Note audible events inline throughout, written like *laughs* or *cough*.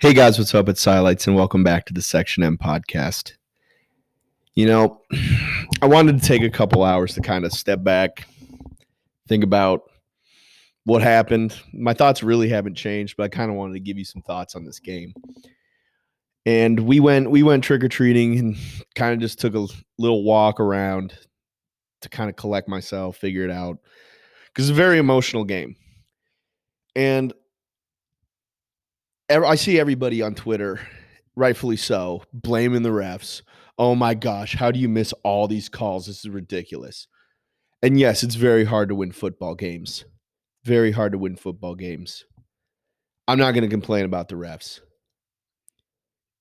Hey guys, what's up? It's Sidelights, and welcome back to the Section M podcast. You know, I wanted to take a couple hours to kind of step back, think about what happened. My thoughts really haven't changed, but I kind of wanted to give you some thoughts on this game. And we went we went trick or treating and kind of just took a little walk around to kind of collect myself, figure it out, because it's a very emotional game. And I see everybody on Twitter, rightfully so, blaming the refs. Oh my gosh, how do you miss all these calls? This is ridiculous. And yes, it's very hard to win football games. Very hard to win football games. I'm not going to complain about the refs.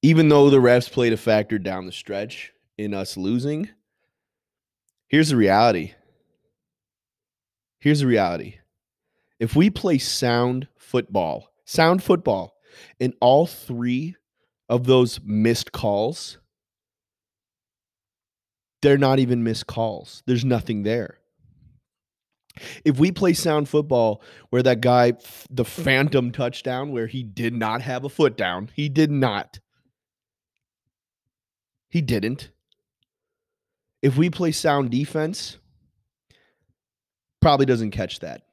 Even though the refs played a factor down the stretch in us losing, here's the reality. Here's the reality. If we play sound football, sound football, in all three of those missed calls, they're not even missed calls. There's nothing there. If we play sound football where that guy, the phantom touchdown, where he did not have a foot down, he did not. He didn't. If we play sound defense, probably doesn't catch that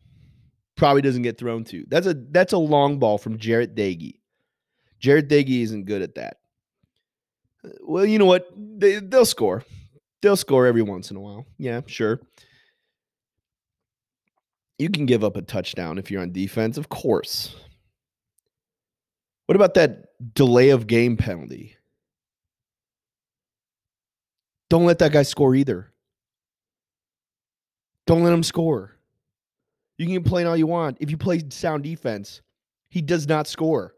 probably doesn't get thrown to. That's a that's a long ball from Jarret Doege. Jarret Doege isn't good at that. Uh, well, you know what? They, they'll score. They'll score every once in a while. Yeah, sure. You can give up a touchdown if you're on defense, of course. What about that delay of game penalty? Don't let that guy score either. Don't let him score. You can complain all you want. If you play sound defense, he does not score.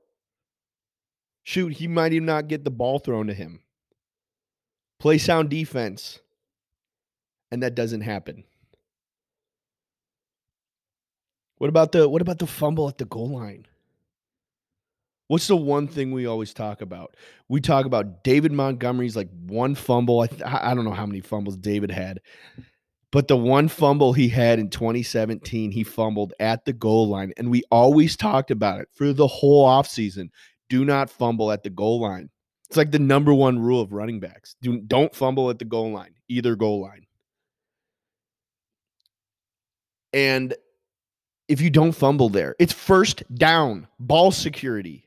Shoot, he might even not get the ball thrown to him. Play sound defense. And that doesn't happen. What about the what about the fumble at the goal line? What's the one thing we always talk about? We talk about David Montgomery's like one fumble. I, th- I don't know how many fumbles David had. But the one fumble he had in 2017, he fumbled at the goal line. And we always talked about it for the whole offseason. Do not fumble at the goal line. It's like the number one rule of running backs. Do, don't fumble at the goal line, either goal line. And if you don't fumble there, it's first down, ball security,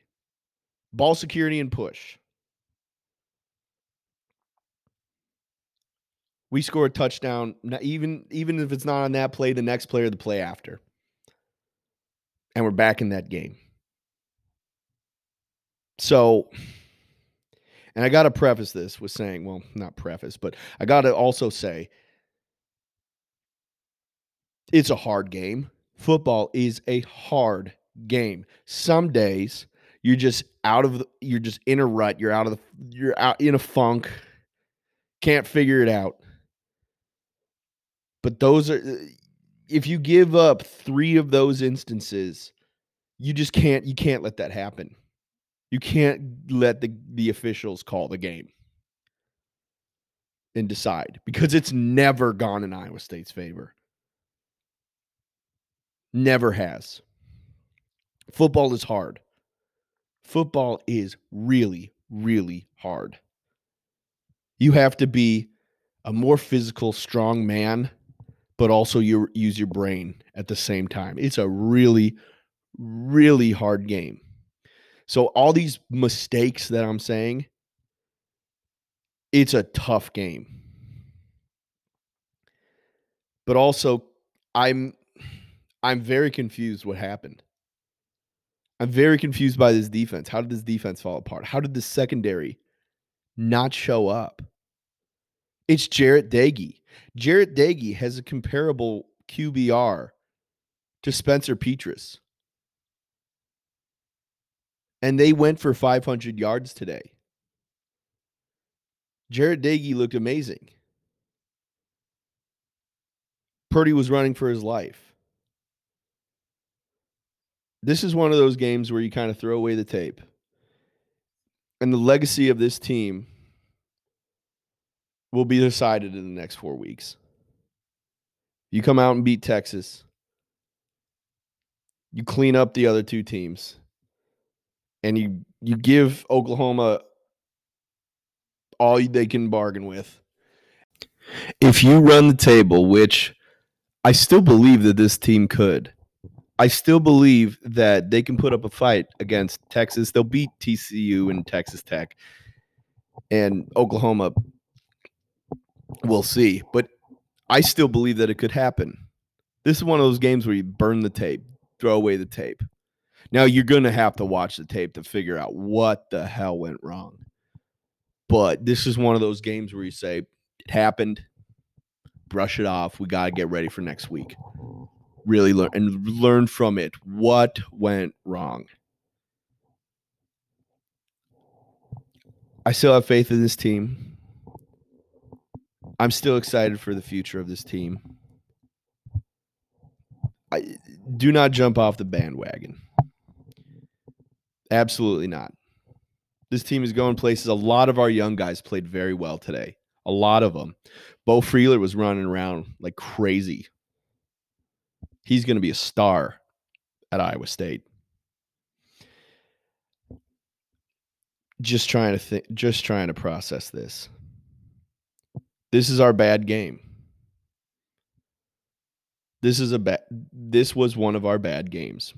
ball security and push. We score a touchdown, even even if it's not on that play, the next play or the play after, and we're back in that game. So, and I got to preface this with saying, well, not preface, but I got to also say, it's a hard game. Football is a hard game. Some days you're just out of the, you're just in a rut. You're out of the, you're out in a funk. Can't figure it out. But those are uh, if you give up 3 of those instances, you just can't you can't let that happen. You can't let the the officials call the game and decide because it's never gone in Iowa State's favor. Never has. Football is hard. Football is really, really hard. You have to be a more physical, strong man but also you use your brain at the same time. It's a really, really hard game. So all these mistakes that I'm saying, it's a tough game. But also, I'm I'm very confused what happened. I'm very confused by this defense. How did this defense fall apart? How did the secondary not show up? It's Jarret Doege. Jarret Doege has a comparable QBR to Spencer Petras. And they went for 500 yards today. Jarret Doege looked amazing. Purdy was running for his life. This is one of those games where you kind of throw away the tape. And the legacy of this team will be decided in the next four weeks. You come out and beat Texas. You clean up the other two teams. and you you give Oklahoma all they can bargain with. If you run the table, which I still believe that this team could, I still believe that they can put up a fight against Texas. They'll beat TCU and Texas Tech and Oklahoma. We'll see. But I still believe that it could happen. This is one of those games where you burn the tape, throw away the tape. Now you're going to have to watch the tape to figure out what the hell went wrong. But this is one of those games where you say, it happened, brush it off. We got to get ready for next week. Really learn and learn from it. What went wrong? I still have faith in this team. I'm still excited for the future of this team. I do not jump off the bandwagon. Absolutely not. This team is going places. A lot of our young guys played very well today. A lot of them. Beau Freyler was running around like crazy. He's going to be a star at Iowa State. Just trying to think, just trying to process this. This is our bad game. This is a bad this was one of our bad games.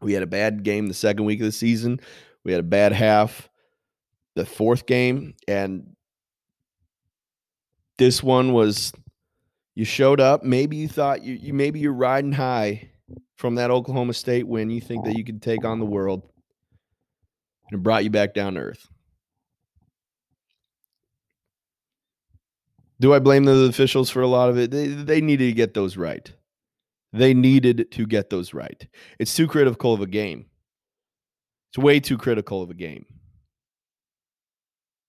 We had a bad game the second week of the season. We had a bad half the fourth game and this one was you showed up, maybe you thought you, you maybe you're riding high from that Oklahoma State win. You think that you could take on the world and it brought you back down to earth. Do I blame the officials for a lot of it? They, they needed to get those right. They needed to get those right. It's too critical of a game. It's way too critical of a game.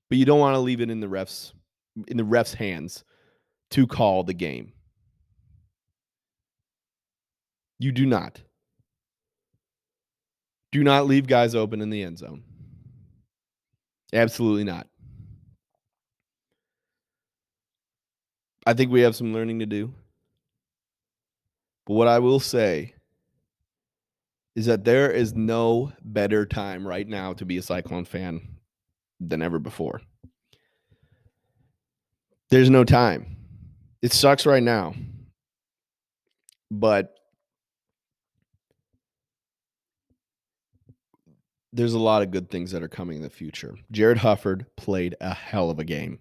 But you don't want to leave it in the refs in the refs' hands to call the game. You do not. Do not leave guys open in the end zone. Absolutely not. I think we have some learning to do. But what I will say is that there is no better time right now to be a Cyclone fan than ever before. There's no time. It sucks right now. But there's a lot of good things that are coming in the future. Jarrod Hufford played a hell of a game.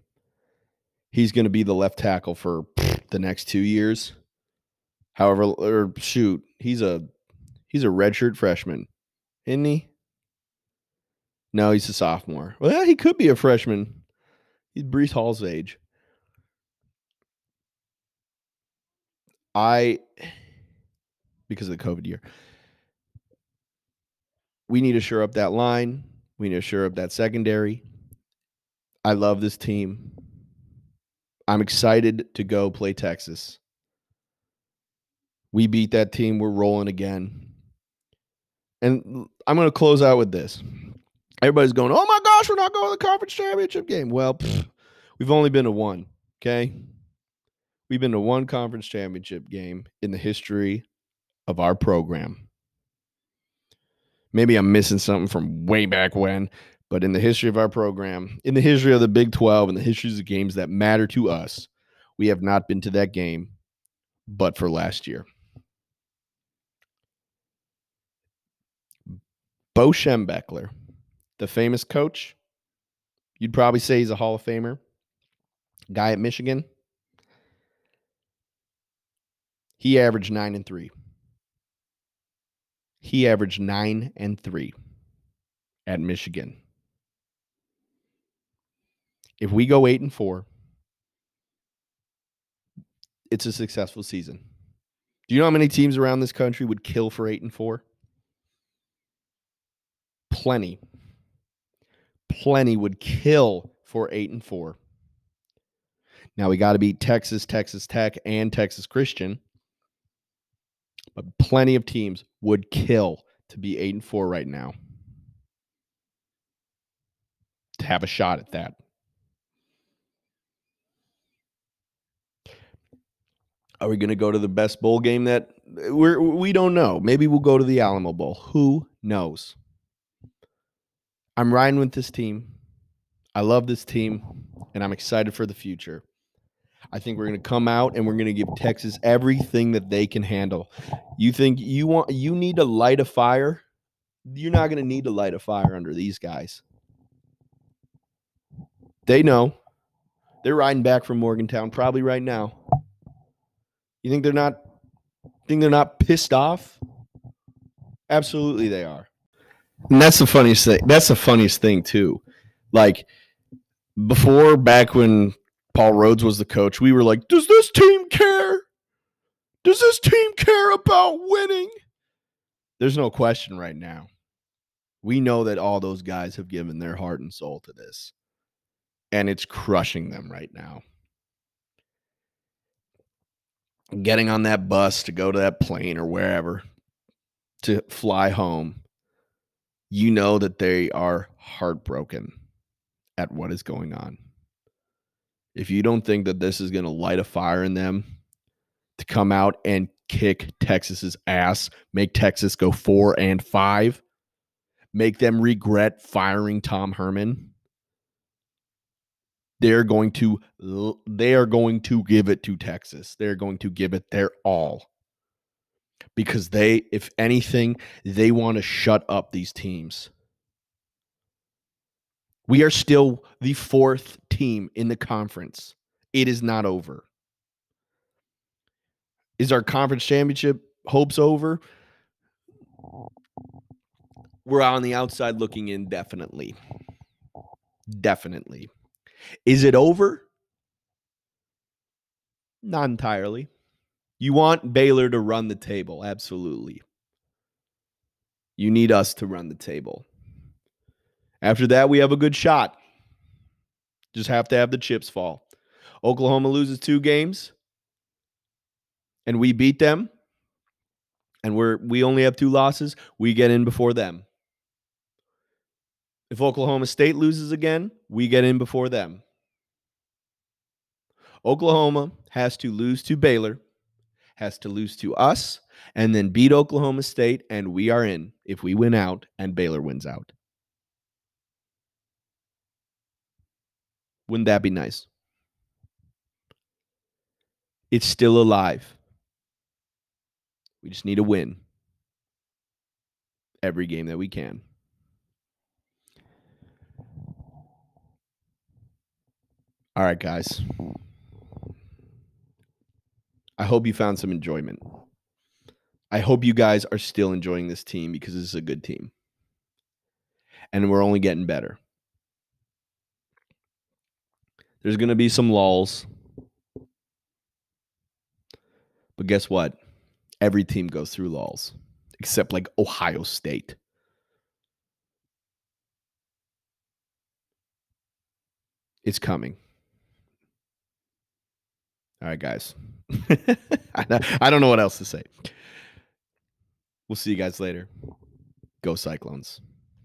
He's going to be the left tackle for *sniffs* the next 2 years. However, or shoot, he's a he's a redshirt freshman, isn't he? No, he's a sophomore. Well, he could be a freshman. He's Breece Hall's age. I, because of the COVID year, we need to shore up that line. We need to shore up that secondary. I love this team. I'm excited to go play Texas. We beat that team. We're rolling again. And I'm going to close out with this. Everybody's going, oh my gosh, we're not going to the conference championship game. Well, we've only been to one. Okay. We've been to one conference championship game in the history of our program. Maybe I'm missing something from way back when, but in the history of our program, in the history of the Big 12, in the histories of games that matter to us, we have not been to that game but for last year. Bo Schembechler, the famous coach, you'd probably say he's a Hall of Famer, guy at Michigan. He averaged nine and three. He averaged nine and three at Michigan. If we go eight and four, it's a successful season. Do you know how many teams around this country would kill for eight and four? Plenty. Plenty would kill for eight and four. Now we got to beat Texas, Texas Tech, and Texas Christian. But plenty of teams would kill to be eight and four right now. To have a shot at that. Are we going to go to the best bowl game that we're we don't know. Maybe we'll go to the Alamo Bowl. Who knows? I'm riding with this team. I love this team, and I'm excited for the future. I think we're going to come out and we're going to give Texas everything that they can handle. You think you want you need to light a fire? You're not going to need to light a fire under these guys. They know. They're riding back from Morgantown probably right now. You think they're not think they're not pissed off? Absolutely they are. And that's the funniest thing. That's the funniest thing too. Like before back when Paul Rhoads was the coach, we were like, "Does this team care? Does this team care about winning?" There's no question right now. We know that all those guys have given their heart and soul to this. And it's crushing them right now. Getting on that bus to go to that plane or wherever to fly home, you know that they are heartbroken at what is going on. If you don't think that this is going to light a fire in them to come out and kick Texas's ass, make Texas go 4 and 5, make them regret firing Tom Herman, they're going to they are going to give it to Texas. They're going to give it their all. Because they if anything, they want to shut up these teams. We are still the fourth team in the conference. It is not over. Is our conference championship hopes over? We're on the outside looking in, definitely. Definitely. Is it over? Not entirely. You want Baylor to run the table, absolutely. You need us to run the table. After that, we have a good shot. Just have to have the chips fall. Oklahoma loses two games and we beat them and we're we only have two losses, we get in before them. If Oklahoma State loses again, we get in before them. Oklahoma has to lose to Baylor, has to lose to us, and then beat Oklahoma State, and we are in if we win out and Baylor wins out. Wouldn't that be nice? It's still alive. We just need to win every game that we can. All right, guys. I hope you found some enjoyment. I hope you guys are still enjoying this team because this is a good team. And we're only getting better. There's going to be some lulls. But guess what? Every team goes through lulls, except like Ohio State. It's coming. All right, guys. *laughs* I don't know what else to say. We'll see you guys later. Go Cyclones.